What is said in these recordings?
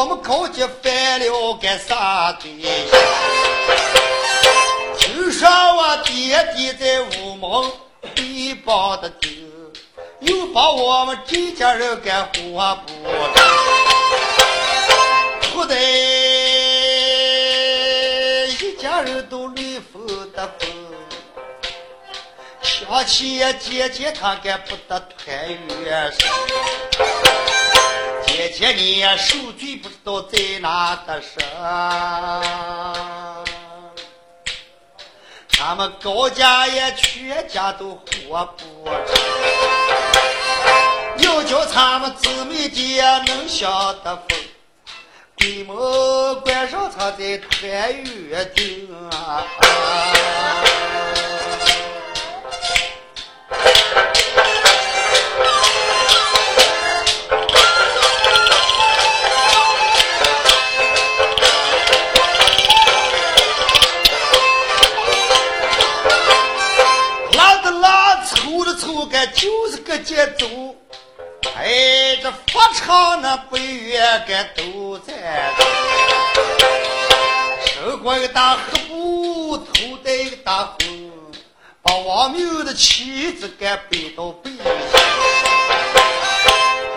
我们高级犯了个啥罪？让我爹爹在屋门被绑的走，又把我们这家人给活不着，哭得一家人都泪风的风。想起姐姐她该不得团圆，姐姐你受罪不知道在哪的时。他们高家也全家都活不成，要叫他们姊妹姐能享得福，鬼门关上他在团圆定啊。就是个节奏，哎，这佛唱那北院该都在，手过一个大黑布，头戴一个大红，把王庙的妻子给背到背上，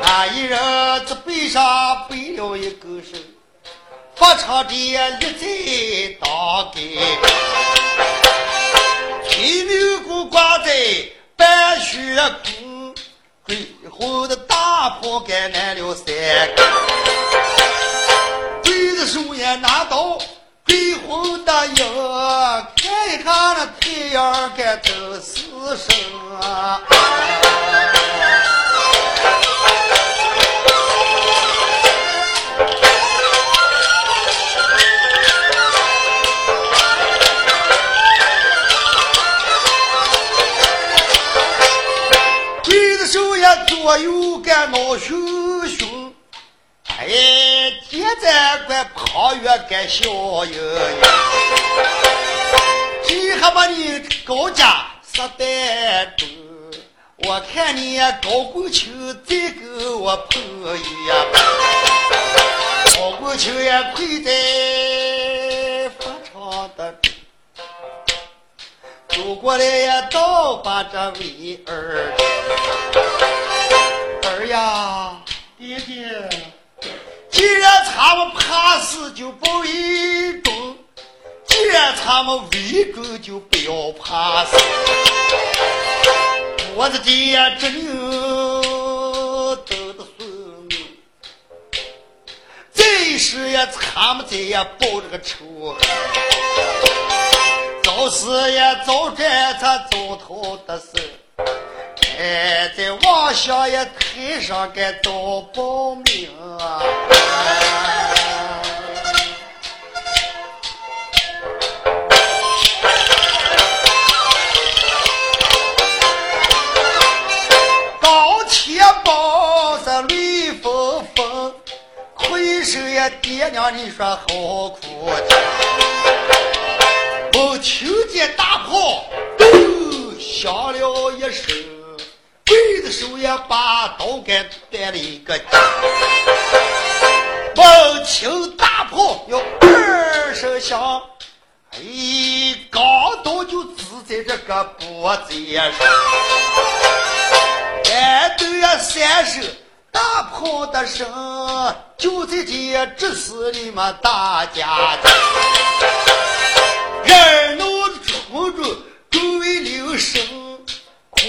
那一人这背上背了一个手，佛唱的立在当根，大炮该来了三个，鬼子手也拿刀，鬼魂的影，看一看那太阳该走死生啊。我有个老兄兄，哎，现在怪旁越个小爷爷，谁还把你高家杀得多？我看你高过秋再给我碰一呀，高过秋也跪在佛场的，走过来呀，倒把这位儿。呀，爹爹，既然他们怕死，就不为忠；既然他们为忠，就不要怕死。我的爹这牛得的孙女，这时也他们在也报这个仇，早死也早斩他早逃的事。哎，在望乡也台上该遭报名啊！高铁包子绿风风，回首也爹娘你说好苦情，我听见大炮咚。响了一声，鬼子手也把刀给带了一个。猛青大炮要二声响，哎，钢刀就支在这个脖子上，哎，都要三声大炮的声，就在这指使你们大家的，人怒冲中周围留声，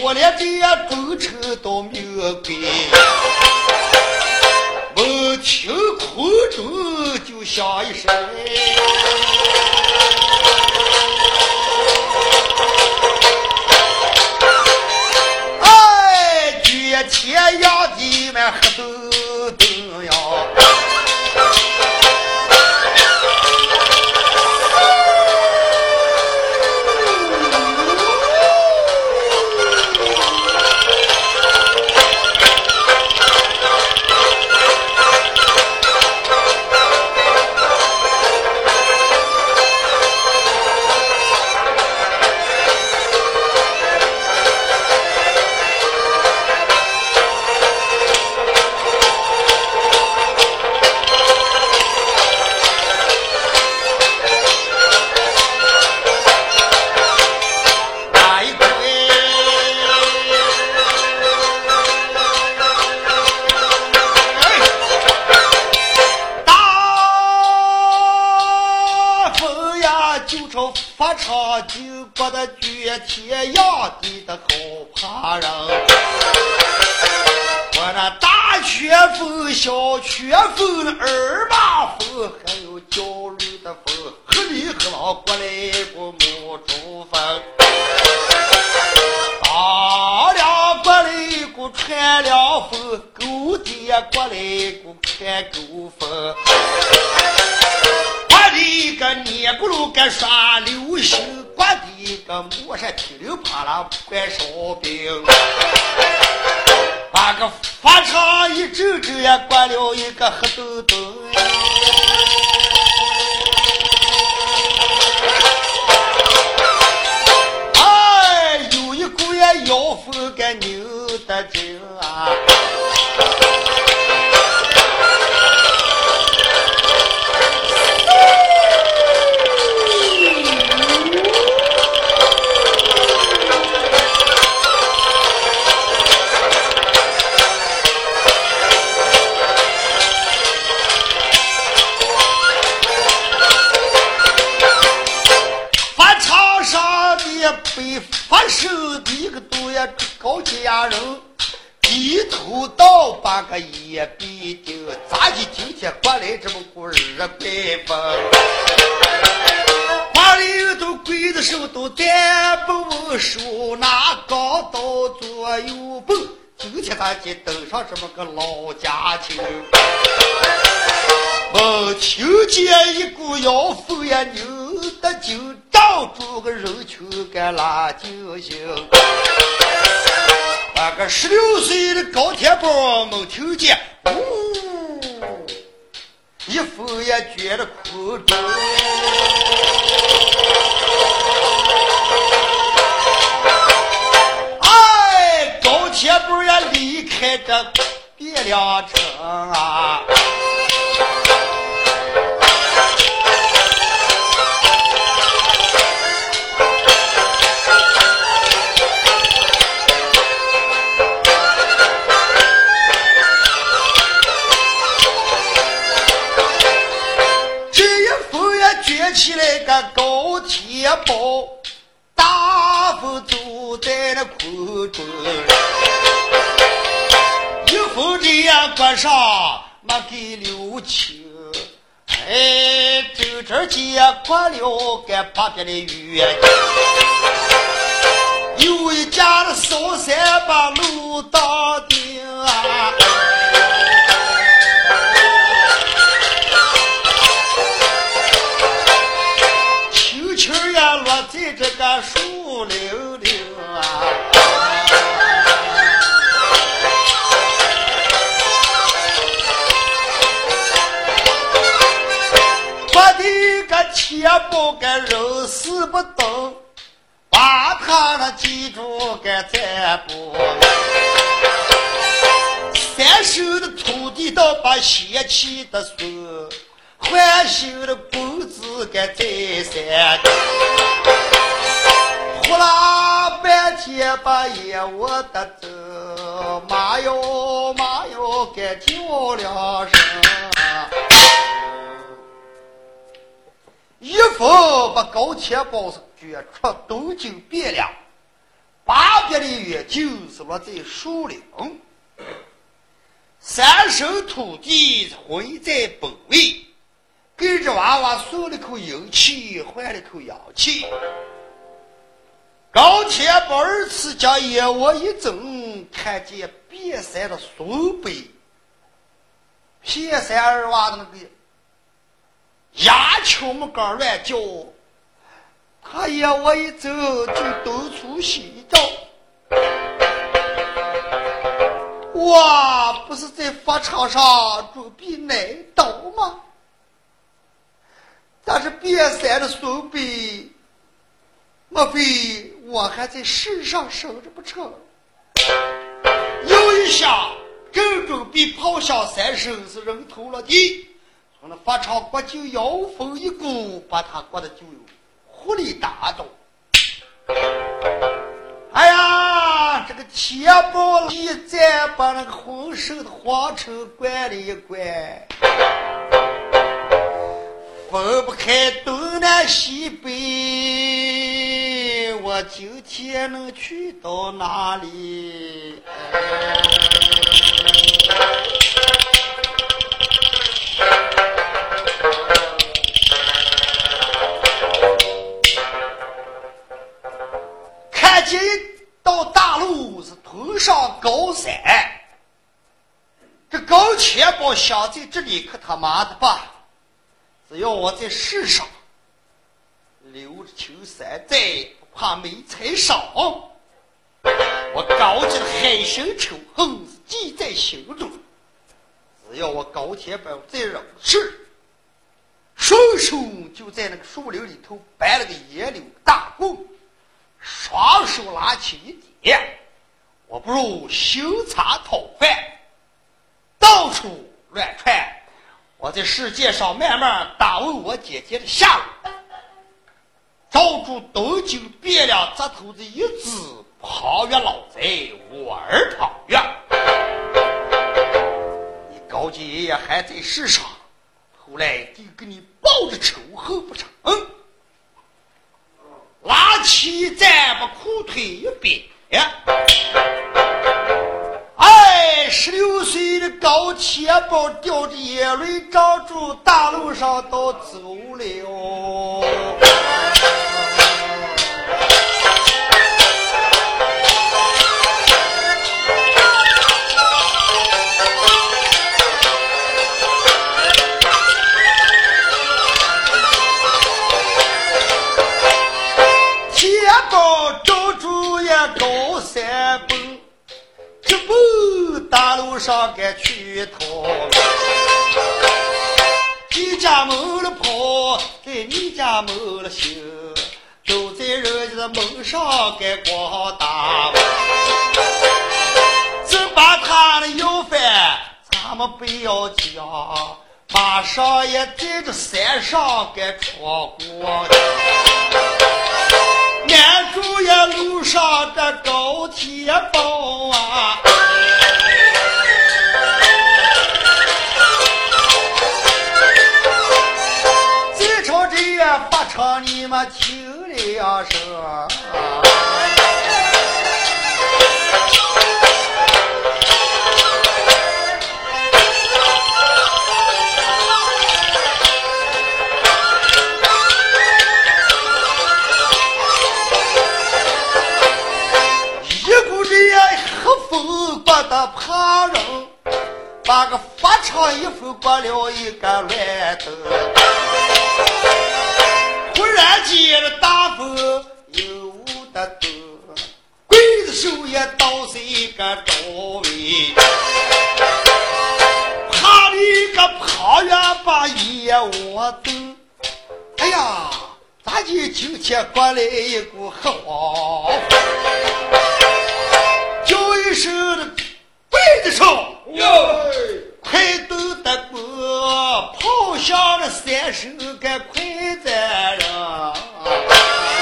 我连这忠臣都命归。我听空中就响一声，哎，绝天阳地们黑豆豆呀。天压地的好怕人，我那大拳风、小拳风、二那块烧饼，把个法场一整整也刮了一个黑豆豆。手都担不稳手，拿钢刀左右蹦，今天咱就登上这么个老家庭。我听见一股妖风呀，扭得就挡住个人群，干拉酒醒。那个十六岁的高铁宝没听见，呜，一风也觉得哭着。哎，高天宝也离开这汴梁城啊。起来个高铁包，大风走在那空中，不上，没给留情。哎，走出结也了，该旁边的月。有一家的烧三把路当丁啊。秋秋也落在这个树林。钱包个人死不动，把他那记住该再不。三手的土地倒把嫌弃的说，换修的工资该再三。呼啦半天把烟我得走，妈哟妈哟该叫两声。一副把高铁包上卷出东京汴梁，八百里远就是落在树林。三手土地混在本位，给这娃娃送了口阴气，换了口阳气。高铁包二次将眼窝一睁，看见边山的松柏，片山二娃的那个。牙球木杆乱叫，他爷我一走就东出西找。我不是在法场上准备挨刀吗？但是边山的孙辈，莫非我还在世上生着不成？又一下，正准备跑下山身，是人头落地。那法场国就妖风一股，把他刮的就有狐狸打倒。哎呀，这个铁棒一再把那个浑身的黄尘灌了一灌，分不开东南西北，我今天能去到哪里？我想在这里可他妈的吧！只要我在世上留着青山在，不怕没柴烧。我高洁的海神仇恨记在心中。只要我高铁板在人世，顺手就在那个树林里头摆了个野柳大棍。双手拿起一点，我不如行茶讨饭，到处乱窜。我在世界上慢慢打问我姐姐的下落，找住东京汴梁这头子一只庞越老贼我儿庞越。你高姐爷爷还在世上，后来就跟你报着仇恨不成？拉起咱把裤腿一别，哎，十六岁的高铁宝掉着眼泪，照住大路上都走了。铁宝照住也高三蹦。大路上该去逃，你家门了跑，在你家门了行，都在人家的门上该光大。只把他的要饭，咱们不要讲，马上也在这山上该闯过。撵住呀路上的高铁包啊！进城这月发车，你们听两声。那个发长衣服裹了一个乱兜，忽然间那大风有的多，鬼子手也倒在一个周围，怕你个胖员把眼望走，哎呀，咋就今天过来一股黑黄？叫一声的鬼子手。哟，快都得过，跑下了三十个快哉人。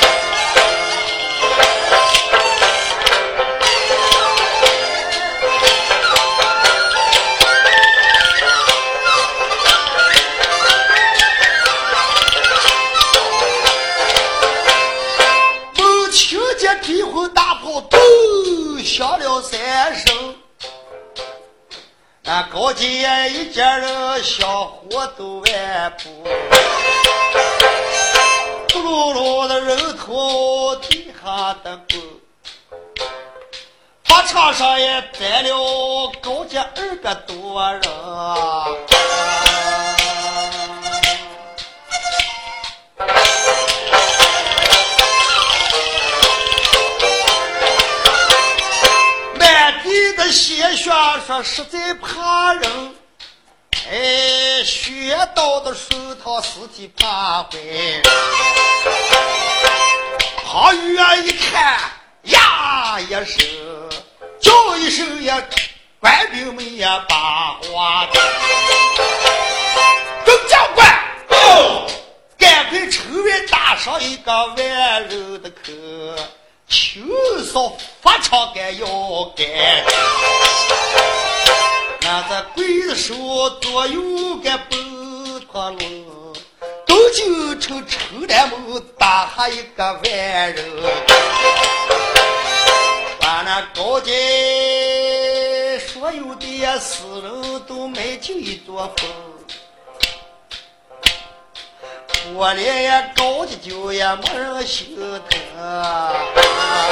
小伙都完步，咕噜噜的人头地下的滚，靶场上也摆了高家二个多人。满地的鲜血说实在怕人，哎，血刀的手套尸体怕坏。旁远一看，呀一声，叫一声呀，官兵们也把话。众将官，赶快城外打上一个万人的口。秋扫发长杆要干，这鬼子手多有个不脱路，都就成城南门打下一个万人，把那高街所有的死人都埋进一座坟。我连呀高的酒也没人心疼。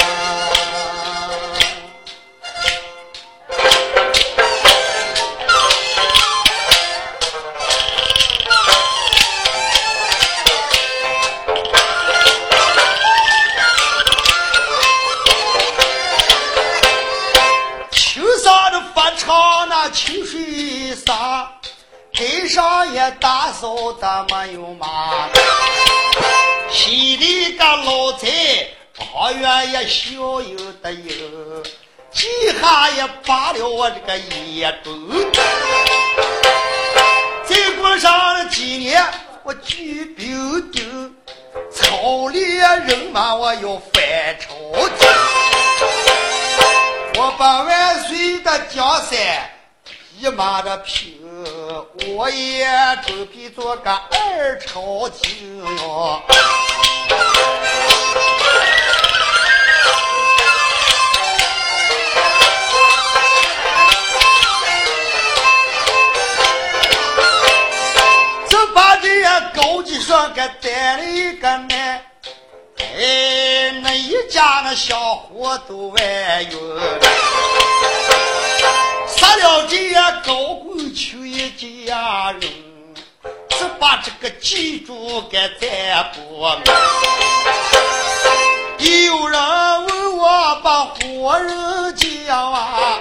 旁院也小有的有，几下也拔了我这个烟斗。再过上几年，我举兵丁，草里人马我要反朝廷，我把万岁的江山一马的平。我也准备做个二朝廷哟，高级上给带了一个男，哎，那一家那小伙都完晕，杀了这高贵求一家人，只把这个记住给咱不有人问我把活人讲啊。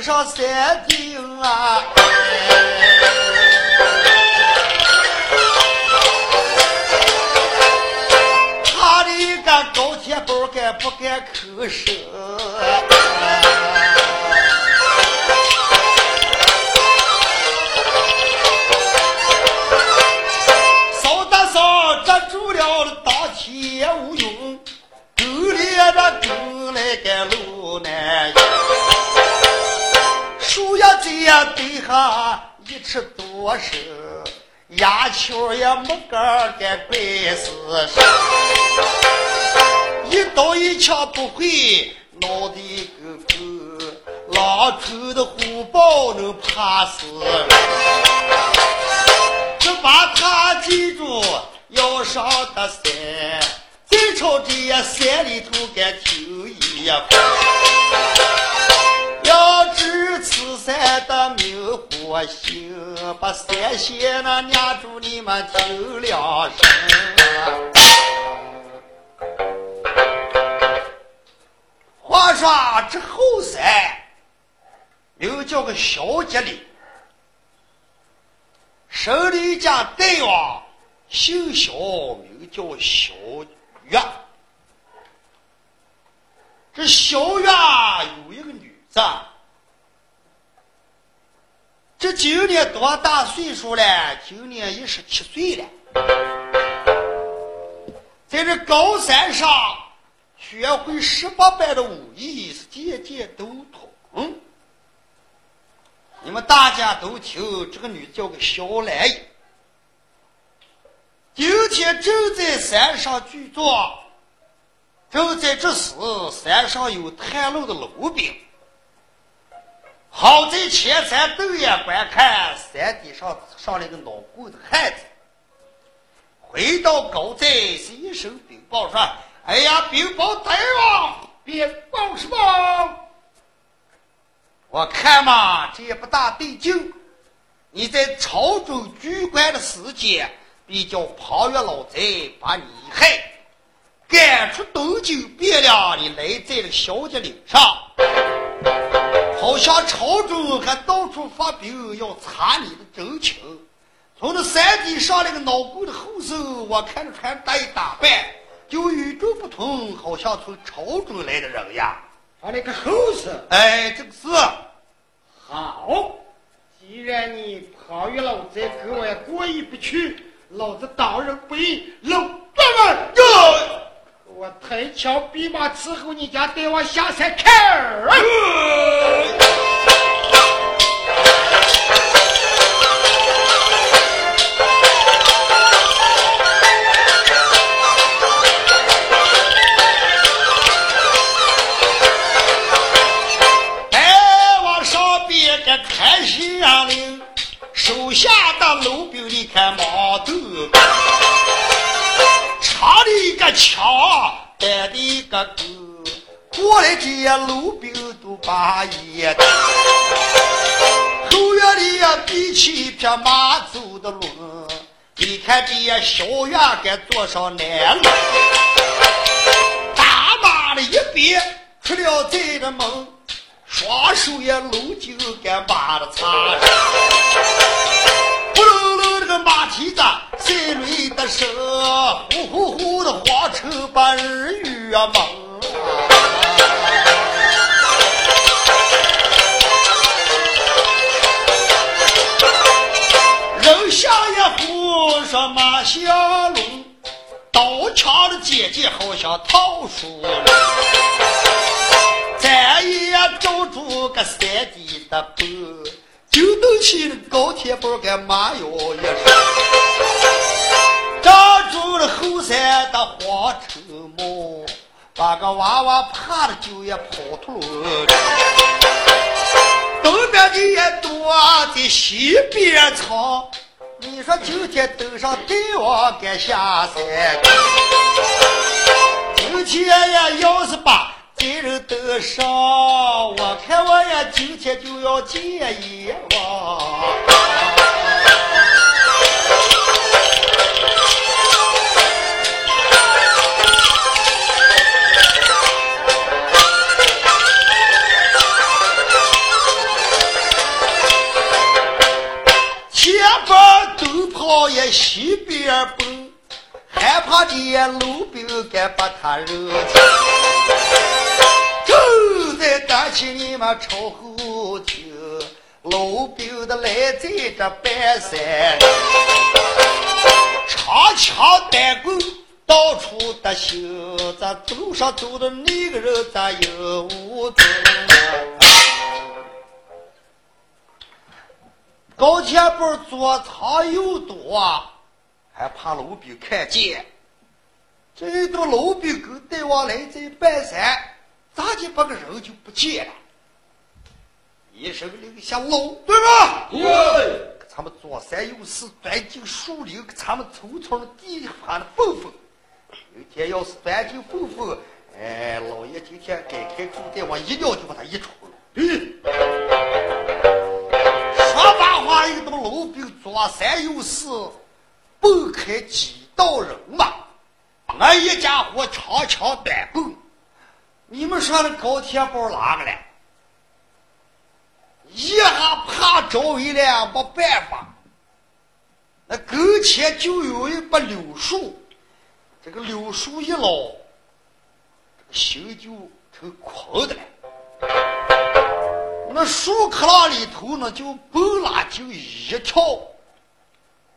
上山地雀也没个敢怪死神。一刀一枪不会，脑袋个狗，狼头的虎豹能怕死人。只把他记住，要上的山，再朝这山里头敢听一番。要知此山的名不行，把三仙那念住你们听两声。话说这后山又叫个小吉岭。手里家大王姓小，名叫小月。这小月有一个女子，这今年多大岁数了？今年一十七岁了，在这高山上学会十八般的武艺，是件件都通。你们大家都听，这个女叫个小兰。今天正在山上聚坐，正在这时，山上有探路的老兵。好在前山瞪眼观看，山顶上上来个老棍的汉子。回到高寨，是一声禀报说：“哎呀，禀报大王，禀报什么？”我看嘛，这也不大对劲。你在朝中居官的时间，比较旁越老贼把你害，赶出东京汴梁，你来在了小姐岭上，好像朝中还到处发兵要查你的真情。从那山顶上那个脑骨的后生，我看着穿戴打扮，就与众不同，好像从朝中来的人呀。他那个后生，哎，这个是好。既然你跑于老贼，跟我也过意不去，老子当仁不义，我抬枪闭马伺候你家带我下山看儿看这些小院该坐上南路，打马的一边出了这个门。双手也搂紧干马的擦，呼噜噜这个马蹄子，赛雷的声，呼呼呼的黄尘把耳语啊一呼说马下龙，刀枪的姐姐好像桃树龙。咱也找住个三地的坡，就能起高铁包跟马腰一声，罩住了后山的黄绸帽，把个娃娃怕的就也跑秃噜。东边的也多，在西边藏。你说今天登上帝王该下山，今天呀要是把敌人得上，我看我呀今天就要见阎王。都跑也西边奔，害怕这路兵敢把他扔下。正在担心你们朝后听，路兵的来在这半山，长枪短棍到处的修，咱路上走的那个人咱有踪。高铁步坐舱又多，还怕老兵看见。这一个老兵跟大王来这半山，咋就把个人就不见了？一声令下，老对吧？对。咱们左三右四钻进树林，给咱们草草的地方的缝缝。明天要是钻进缝缝，哎，老爷今天该开口的，我一尿就把他一出。嗯。老兵左三右四，蹦开几道人马。俺一家伙长枪短棍，你们说那高铁包哪个了？一下怕着围了，没办法。那跟前就有一把柳树，这个柳树一老，心就成空的了。那树壳里头呢，就蹦拉就一跳。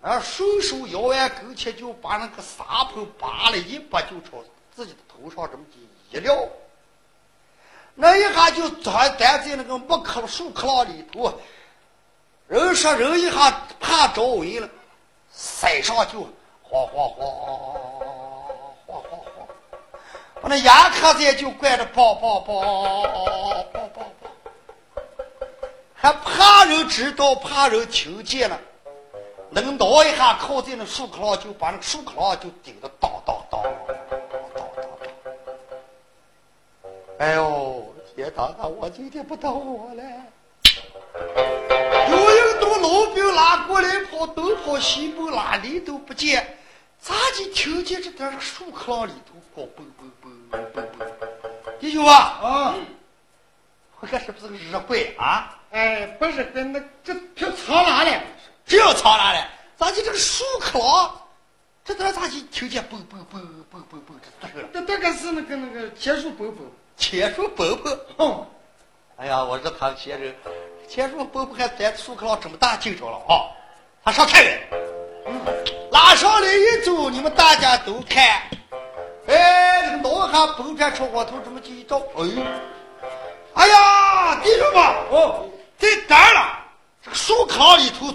啊，顺手摇完跟前，就把那个沙盆拔了一把，就朝自己的头上这么一撂，那一下就钻钻在那个木壳树壳里头。人说人一下怕着围了，身上就哗哗哗哗哗哗，我那牙卡子就怪着梆梆梆梆梆梆，还怕人知道，怕人听见了。能挠一下，靠在那树壳上，就把那树壳上就顶得当当当当当当。哎呦，天大大，我今天不当我了。有一个老兵拉过来跑，东跑西跑，哪里都不见，咋就听见这点树壳里头咣嘣嘣嘣嘣嘣？弟兄啊，啊，我看是不是个日鬼啊？哎，不是，跟那这票藏哪了？这要藏哪了？咋就这个树壳浪？这点咋就听见嘣嘣嘣嘣嘣嘣这声了？这这个是那个那个铁树嘣嘣，铁树嘣嘣。哼，哎呀，我说他先生，铁树嘣嘣还在树壳上这么大劲着了啊！他上太原，拉上来一走，你们大家都看。哎，这个脑海崩片朝我头这么就一照，哎，哎呀，弟兄们，哦，在哪了？这个树壳里头。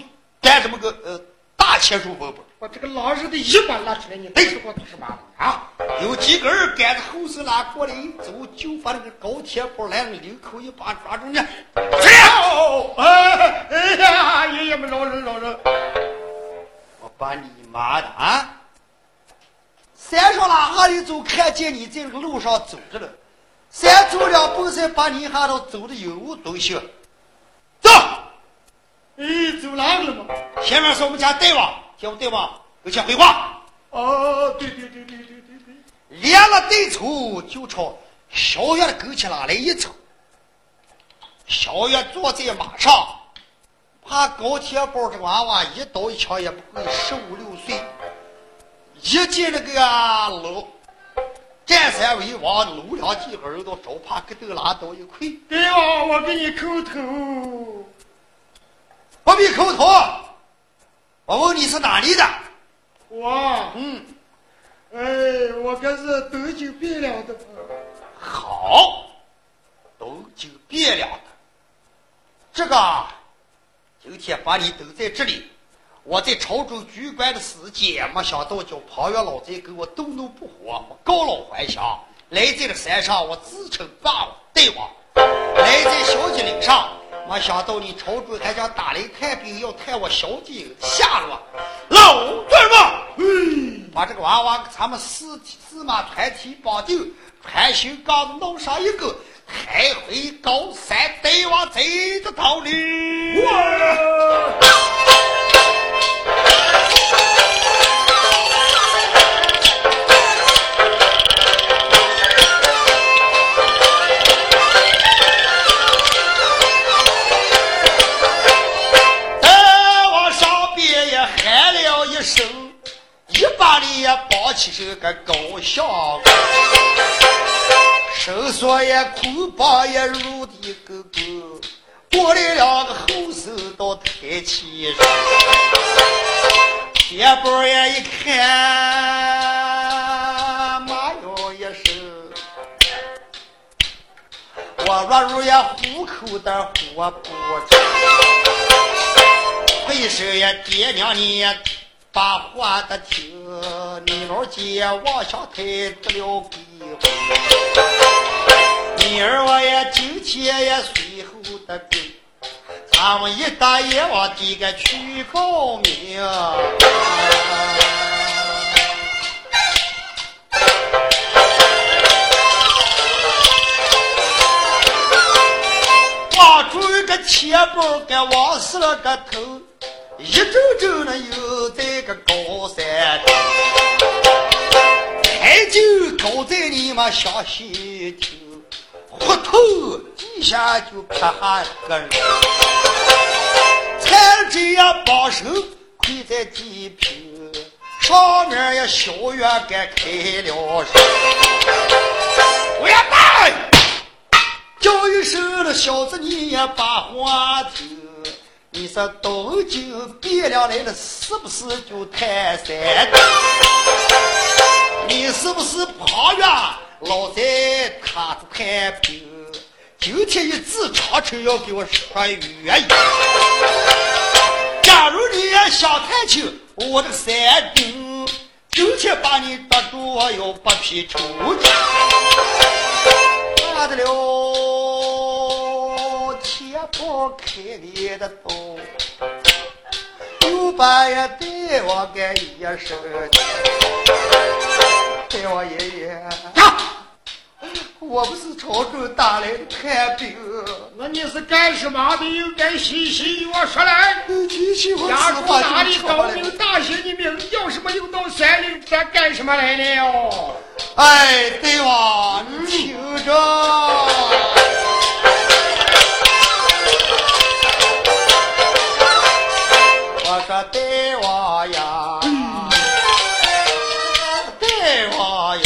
干这么个呃大钱树伯伯，把这个老人的一把拿出来，你对着我做什么啊？有几个人赶着后生拉过来一走，就把那个高铁包来了，领口一把抓住你，谁呀？哎哎呀，爷爷们，饶人饶人！我把你妈的啊！山上哪哈里走？看见你在那个路上走着了，三走两步才把你喊到走的有无东西，走。哎，走哪个了嘛？前面是我们家大王，听我大王有钱回话。哦，对对对对对对对。连了对头，就朝小月的跟前拉来一走。小月坐在马上，怕高铁包这娃娃一刀一枪也不会十五六岁。一进那个楼占山为王，楼梁几个人都招怕，给都拉倒一块。大王，我给你叩头。不必口头，我问你是哪里的？我，嗯，哎，我可是东京汴梁的。好，东京汴梁的。这个，今天把你等在这里，我在朝中居官的时间，没想到叫庞元老贼给我动怒不活，我告老还乡，来在了山上，我自称霸王大王，来在小吉岭上。没想到你朝中还想打雷探兵，要探我小弟下落。老干嘛？把这个娃娃给咱们四四马团体绑定，穿心杠子弄上一个，抬回高山大王贼的道理。起身个高下，手缩也苦把也如的哥哥，过来两个后手到抬起上，铁包也一看，妈哟一声，我若入也虎口的活不成，为什呀爹娘你也。把话的听，你老姐往下抬得了笔你儿我也今天也随后的跟，咱们一打也往地个去报名。挖出一个钱包，给往死了个头，一阵阵的又在个高山头，太久高在你们小溪头，虎头底下就撇下个人，才这样把手跪在地平，上面呀小月该开了声，我要打。叫一声了，小子你也把话听。你说东京汴梁来了，是不是就泰山？你是不是旁远老在他子看病？今天一纸长城要给我说原因。假如你也想探清我的山顶，今天把你抓住，我要不批出去。咋的了？天不开你的洞，又把呀大王给一声，大王爷爷，我不是朝中打来的看病，那你是干什么的？又该细细与我说来。家住哪里？高明大姓的名叫什么？又到山里边干什么来了？哎，对王，你听着。我说大王呀，大王哟，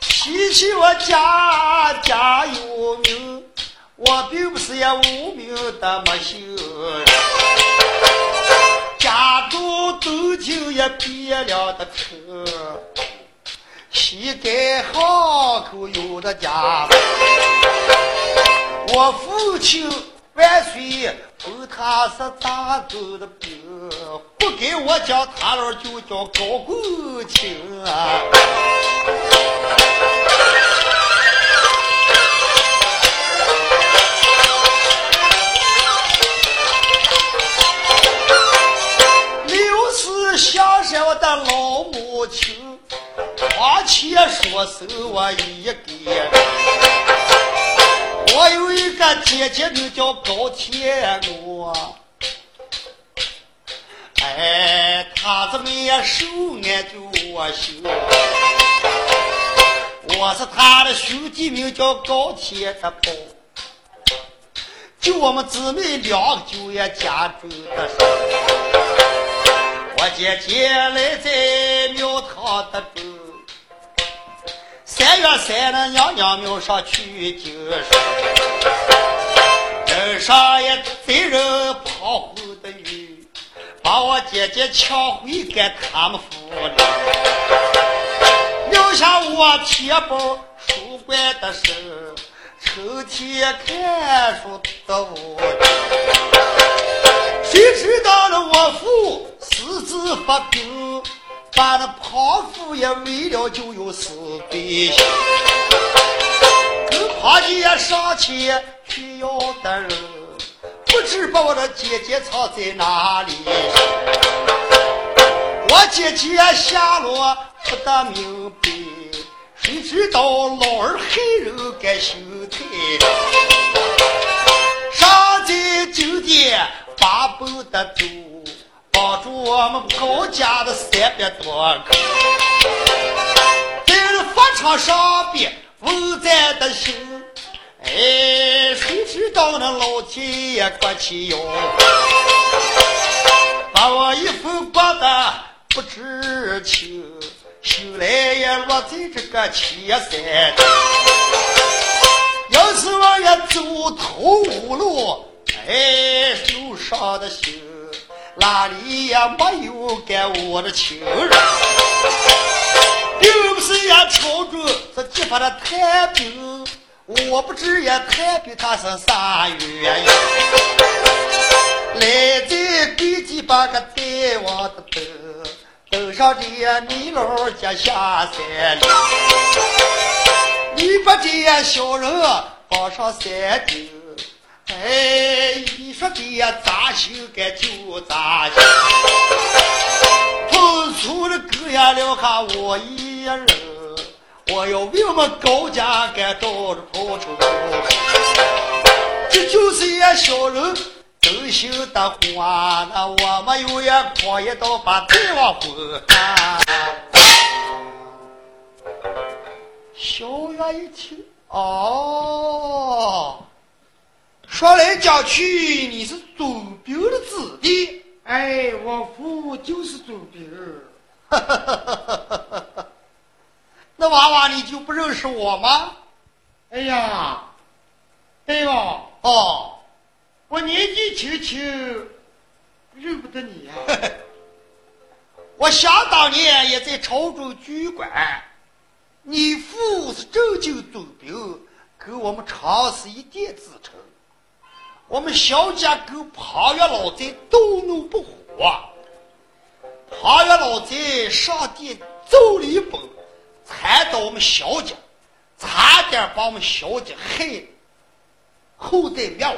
提起我家家有名，我并不是也无名的没姓。家住东京也汴梁的城，西街巷口有的家。我父亲万岁封他是大州的兵，不给我叫他老就叫高公卿啊。六四下山我的老母亲，花钱说收我一个。我有一个姐姐名叫高天娥，哎，她这没手俺就我修，我是她的兄弟名叫高天的宝，就我们姊妹两个就也家中的事。我姐姐来在庙堂的中。三月三的娘娘庙上去经书，镇上一贼人跑后的雨，把我姐姐抢回给他们府里，留下我铁包书馆的事，成天看书的我，谁知道了我父私自发病。把那胖夫也为了就有死对象，跟胖姐上前去要的人，不知把我的姐姐藏在哪里。我姐姐下落不得明白，谁知道老儿害人该心态。上在酒店八百的走。帮助我们高家的三百多口，在这法场上边问咱的心，哎，谁知道那老天爷过起哟，把我一副过得不知情，后来也落在这个七山，要是我也走投无路，哎，受伤的心。哪里也没有给我的情人。又不是也朝着这地方的太平，我不知也太平他是啥原因。来在贵地把个大王的头，头上的泥老家下山了，你把这小人绑上山顶。哎，你说的呀咋修该就咋修，碰出了哥呀留下我一人，我要为我们高家该到处跑出这就是一小人真心的话，那我们有也狂一刀把大王活。小月一听，哦。说来讲去，你是祖兵的子弟。哎，我父就是祖兵。那娃娃你就不认识我吗？哎呀，对吧？哦，我年纪轻轻，认不得你呀。我想当年也在朝中居官，你父是正经总兵，跟我们长是一点之仇。我们小家跟庞月老贼斗怒不和，庞月老贼上殿奏了一本，踩到我们小家，差点把我们小家害后代灭亡。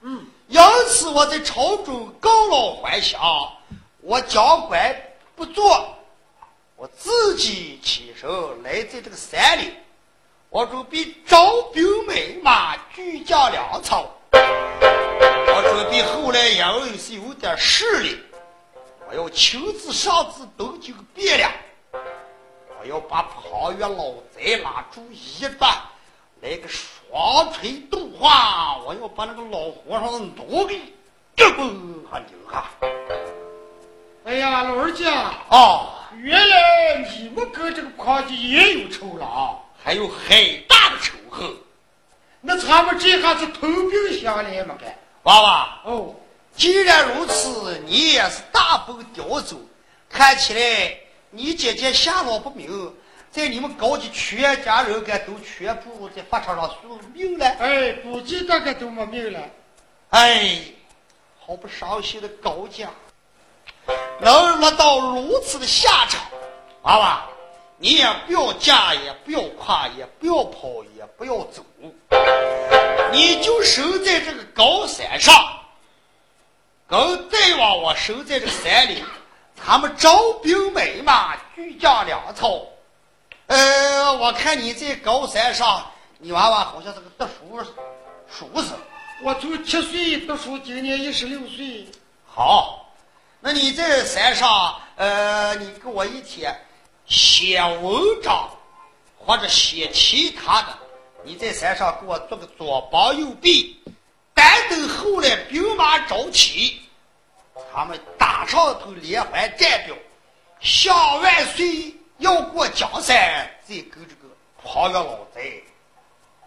嗯，因此我在朝中告老还乡，我将官不做，我自己起身来在这个山里，我准备招兵买马，聚将粮草。我准备后来因为是有点势力，我要亲自上至东京汴梁，我要把庞元老贼拉住一段，来个双锤动画，我要把那个老和尚的脑给这崩哈拧哈。哎呀，老人家啊，原来你们跟这个庞家也有仇了啊，还有很大的仇恨。那咱们这下子同病相怜嘛？该娃娃哦，既然如此，你也是大风刁走，看起来你姐姐下落不明，在你们高家全家人该都全部在法场上送命了。哎，估计大概都没命了。哎，好不伤心的高家，能落到如此的下场，娃娃。你也不要嫁，也不要跨，也不要跑，也不要走，你就守在这个高山上，跟再往我守在这个山里，他们招兵买马，聚将粮草。呃，我看你在高山上，你娃娃好像是个读书书生。我从七岁读书，今年一十六岁。好，那你在山上，呃，你给我一天。写文章或者写其他的，你在山上给我做个左膀右臂，单等后来兵马招齐，他们打上头连环战表，向万岁要过江山，再跟这个庞元老贼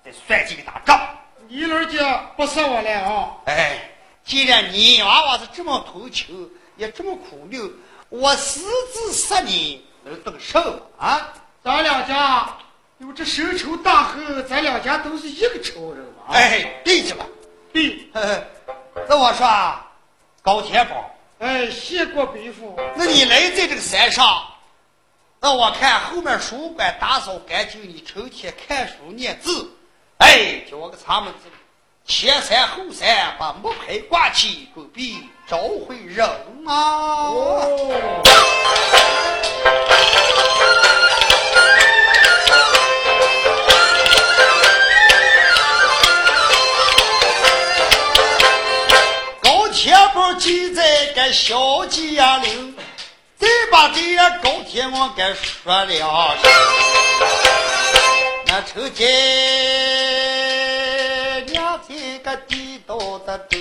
再算计个打仗。你老人家不是我来啊！哎，既然你娃娃是这么同情，也这么苦命，我私自杀你。能动手啊！咱两家有这深仇大恨，咱两家都是一个仇人嘛。哎，对着了，对。那我说，高天宝，哎，谢过伯父。那你来在这个山上，那我看后面书馆打扫干净，你成天看书念字。哎，叫我个咱们前山后山把木牌挂起，准备召回人啊！高在个小江陵，再把这个高铁王给说了，那成天娘在个地道的走。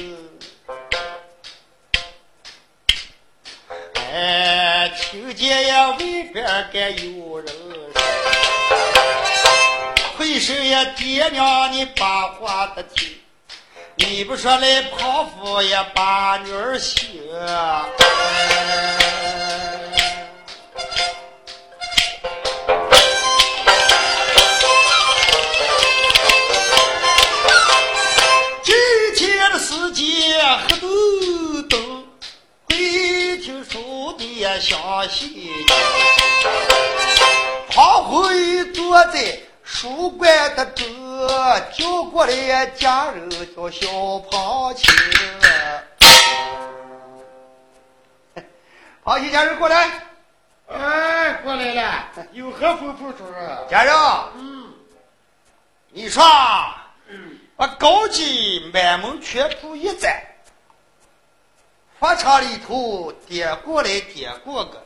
哎，听见呀，外边该有人会是呀，爹娘你把话的听，你不说，那胖虎也把女儿学欢。金的世界黑洞洞，没听说的也细信。胖坐在书柜的中。这，叫过来家人叫小胖青。好，一家人过来。哎，过来了，有何吩咐，主人？家人，嗯，你说，嗯，把高金满门全部一摘，法场里头点过来点过个，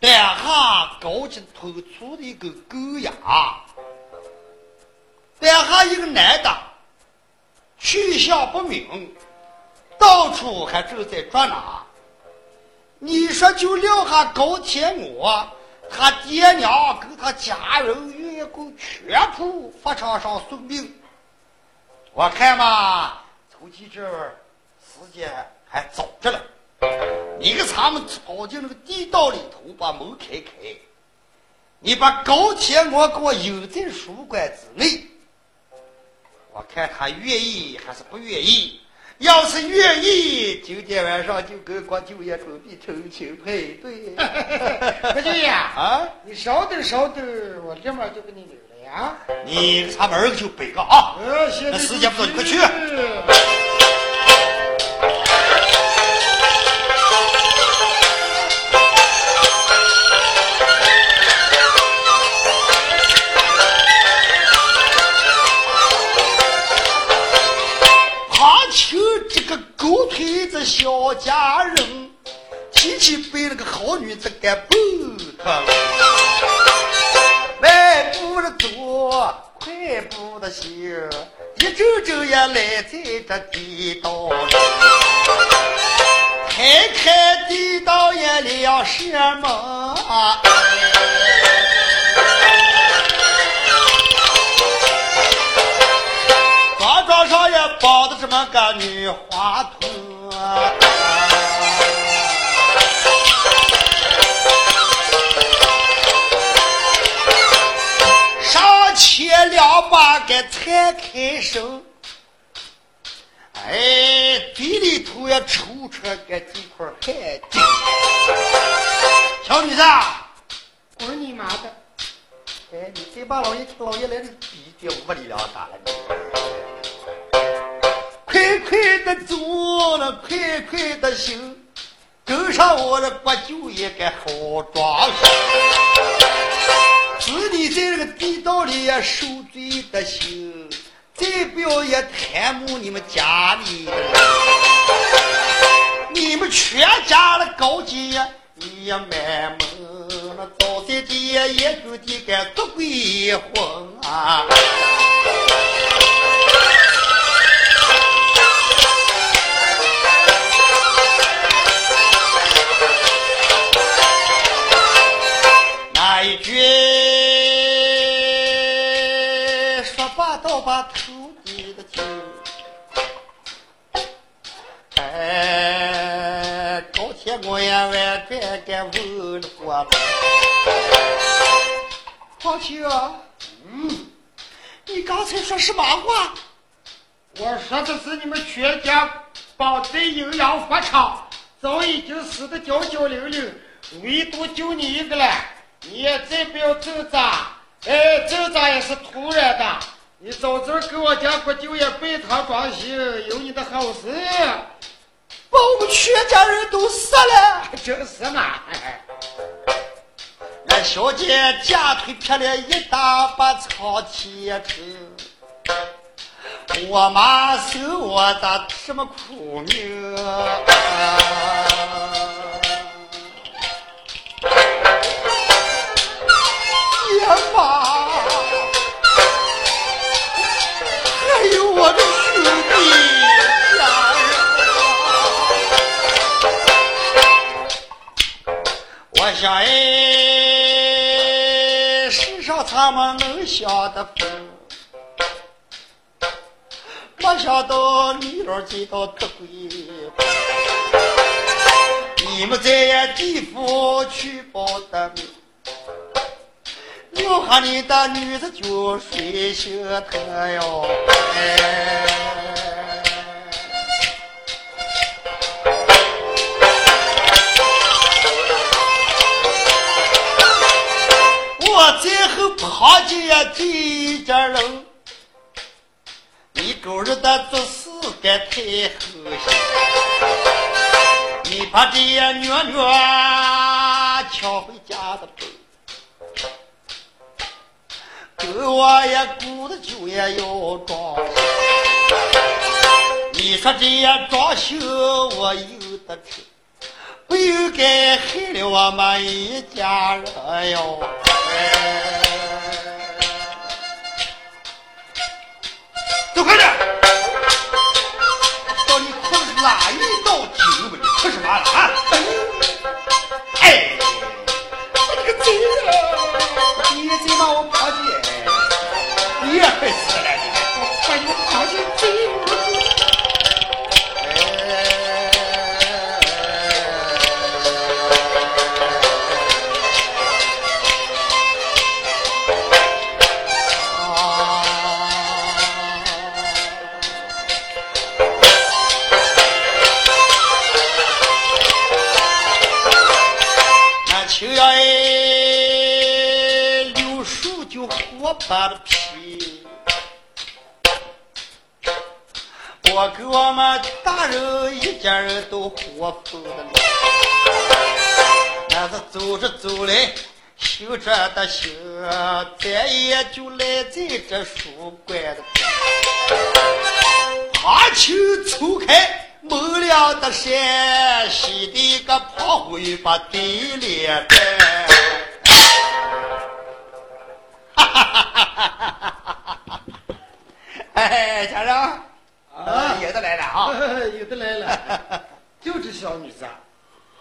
点下高金突出的一个狗牙，两下一个男的，去向不明，到处还正在抓拿。你说就撂下高铁我，他爹娘跟他家人员工全部法场上送命。我看嘛，从今这时间还早着呢。你给他们跑进那个地道里头，把门开开。你把高铁我给我引在书馆之内。我看他愿意还是不愿意。要是愿意，今天晚上就跟郭舅爷准备成亲配对。郭舅爷啊，你稍等稍等，我立马就给你留了呀。你他门就背个啊。呃，那时间不早，你快去。小家人，提起被那个好女子给抱他了。迈步的走，快步的行，一阵阵也来在这地道里。开开地道也亮什么？庄庄上也绑的这么个女花童。上前两把给拆开手，哎，嘴里头也抽出个几块汗巾。小女子，滚你妈的！哎，你再把老爷老爷来的逼掉屋里了，打了？快快的走了，快快的行，跟上我的国舅爷个好庄稼。是你在这个地道里呀受罪的心，再不要也贪慕你们家里的，你们全家的高级呀，你也卖萌，那，早在地也就的个做鬼魂啊。万转给问过。黄青，嗯，你刚才说什么话？我说的是你们全家保证营养发长，早已经死的焦焦零零，唯独就你一个了。你也再不要挣扎，哎，挣扎也是突然的。你早早给我家国舅爷拜堂装修，有你的好事，把我们全家人都杀了，真是嘛！俺小姐假腿劈了一大把草铁子，我妈受我的什么苦命？爹妈，还有我的想哎，世上他们能想的分，没想到你老进到特鬼，你们在呀地府去报的名。留下你的女子就睡心疼哟，堂姐这家人，你狗日的做事该太狠心，你把这娘娘抢回家的狗我也顾着酒也要装。你说这装修我有的吃。不应该害了我们一家人哟！哪一道经文？哭什么了啊？哎！你个贼啊！你贼把我抛弃！你也快死了！我把你抛弃把的皮，我给我们大人一家人都活疯了。那是走着走来，修着的修，咱也就赖在这书馆的。爬秋抽开蒙亮的山，洗的个胖灰把对脸蛋。哎，家人，啊，有的来了啊，有的来了，就这小女子，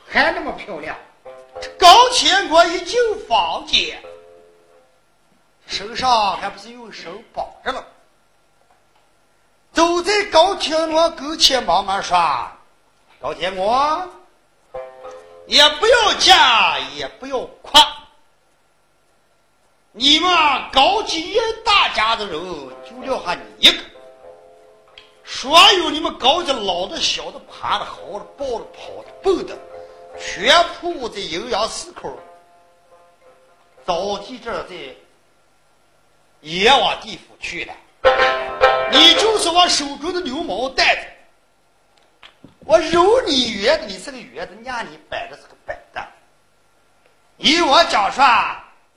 还那么漂亮。刚见过一进房间，身上还不是用手绑着了。走在高天罗跟前，慢慢说：“高天罗，也不要嫁，也不要夸。”你们高级大家的人就留下你一个，所有你们高家老的、小的、爬的、好的、抱的、跑的、蹦的，全部在阴阳四口，早地这在也往地府去了。你就是我手中的牛毛袋子，我揉你圆的，你是个圆的；撵你摆的是个摆的。依我讲说。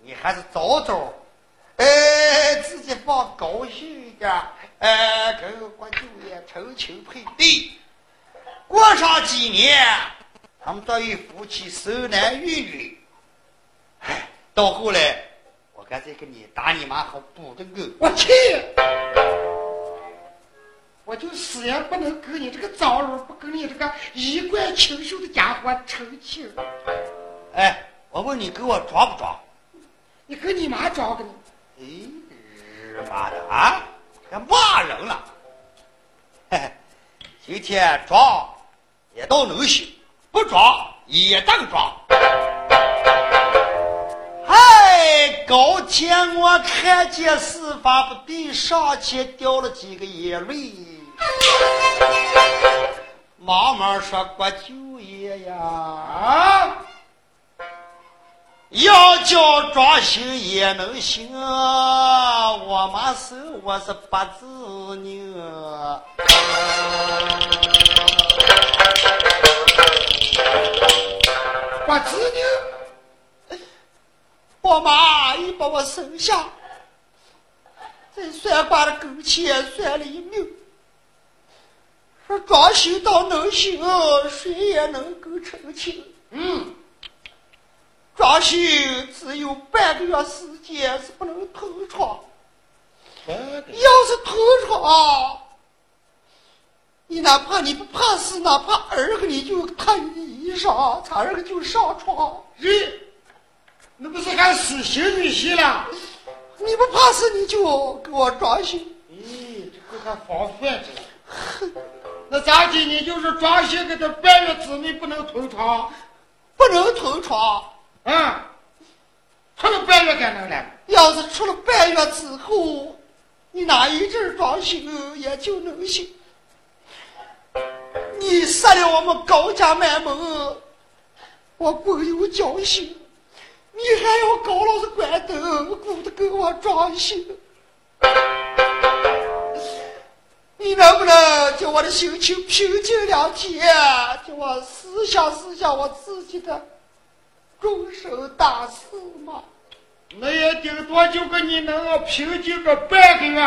你还是早早，哎，自己放高兴一点，哎，跟国舅爷成亲配对，过上几年，他们作为夫妻生男育女，哎，到后来，我干脆给你打你妈好补的个。我去，我就死也不能跟你这个脏人，不跟你这个衣冠禽兽的家伙成亲。哎，我问你，给我装不装？你跟你妈装个呢？哎，日妈的啊！还骂人了！嘿嘿，今天装也都能行，不装也当装。嗨，高天我看见事发不对，上前掉了几个眼泪，妈妈说：“国舅爷呀！”啊！要叫庄心也能行，我妈生我是八字呢。八字呢？我妈一把我生下，在算卦的跟前算了一命，说庄心到能行，谁也能够成亲。嗯。庄心只有半个月时间是不能偷床，要是偷床，你哪怕你不怕死，哪怕儿个你就脱衣裳，他儿个就上床。咦，那不是还死刑女婿了？你不怕死，你就给我装修。咦，这个还防范着。那咋的？你就是装修给他半月之内不能同床，不能同床。嗯，出了半月干能了。要是出了半月之后，你哪一阵装修也就能行。你杀了我们高家满门，我更有教训。你还要高老师关灯，顾着给我装修。你能不能叫我的心情平静两天，叫我思想思想我自己的终身大事嘛？那也顶多就给你能平静个半个月，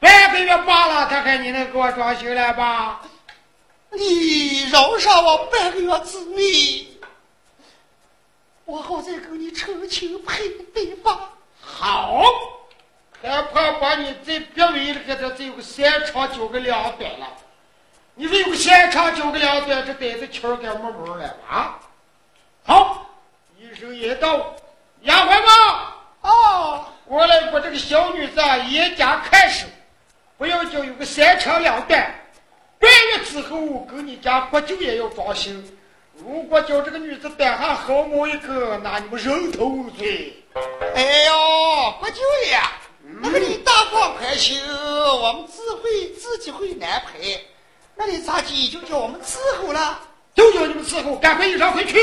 半个月罢了，看看你能给我装修了吧？你饶上我半个月之内，我好再跟你成亲配对吧？好。咱怕把你在别位的给他再有个三长九个两短了。你说有个三长九个两短，这呆子气儿该没门了啊！好，一声一到，丫鬟吗，哦，我来把这个小女子严加看守，不要叫有个三长两短。半月之后，跟你家国舅也要装修。如果叫这个女子胆下毫毛一个，那你们人头无罪。哎呦，国舅爷！那个你大放快心，我们自会自己会安排。那你咋急就叫我们伺候了？就叫你们伺候，赶快衣裳回去。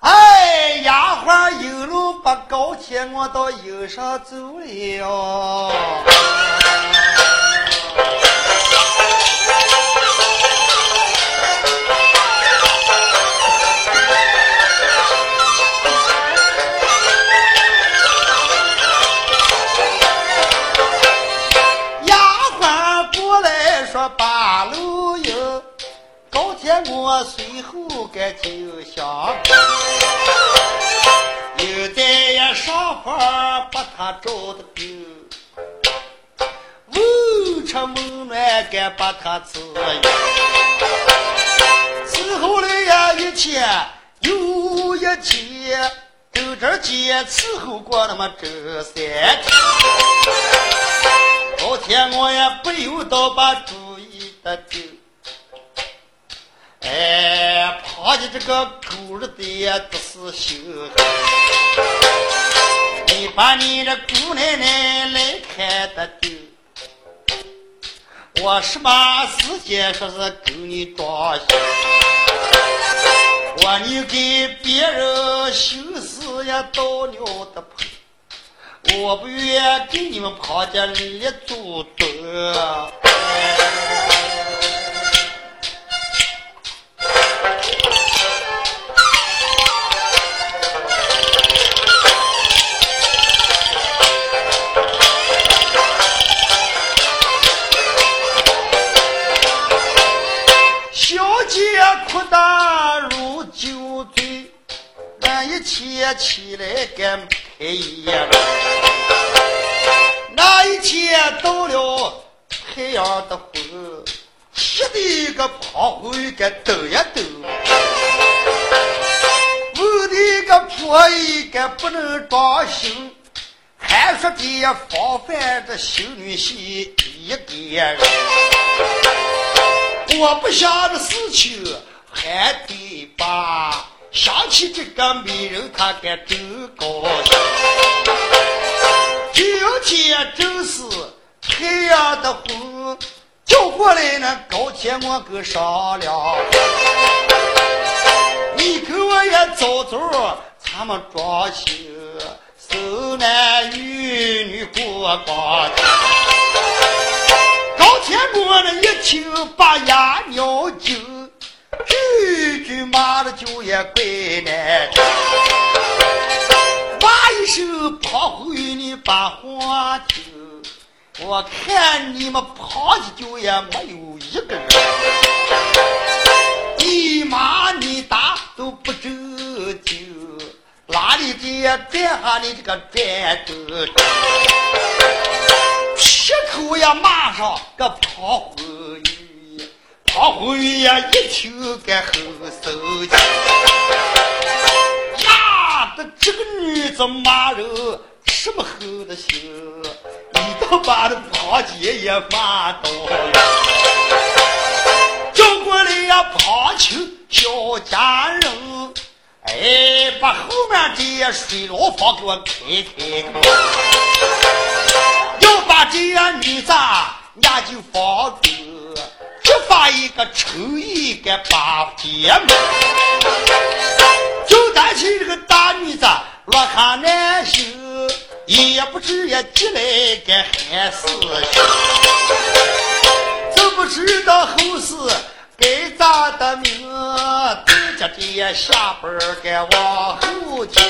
哎，丫鬟一路把高铁我到营山走了。随后该就想，又在呀上房把他找的够，午吃梦暖该把他伺候，伺候了呀一天又一天，都这间伺候过那么这三天，老天我也不由得把主意的定。哎，旁的这个狗日的不是心，你把你的姑奶奶来看的丢，我什么时间说是跟你装修，我你给别人修死也到了的破，我不愿给你们旁家立足起来干开业了，那一天到了太阳的昏，气的个炮灰个抖呀抖，屋的个破衣个不能装修，还说的防范这修女婿一个人，我不想的事情还得把。想起这个美人，他该真高兴。今天正是太阳的红，叫过来那高铁我跟商量，你跟我也早早咱们装修，生男育女过光。高铁我那一听把牙咬紧。句句骂的就也怪难听，骂一声跑回你把话听，我看你们跑的就也没有一个人，你骂你打都不正经，哪里的转下你这个转正，劈口也骂上个跑回。唐红玉呀，一听该后手气，呀，的这个女子骂人什么厚的心，一到把这旁姐也骂到了，叫过来呀，旁亲小家人，哎，把后面这水牢房给我开开，要把这女子押进房中。把一个抽一个八天门，就担心这个大女子落炕难休，也不知也提来个寒事情，怎不知道后事该咋的命？等着这下班该往后听。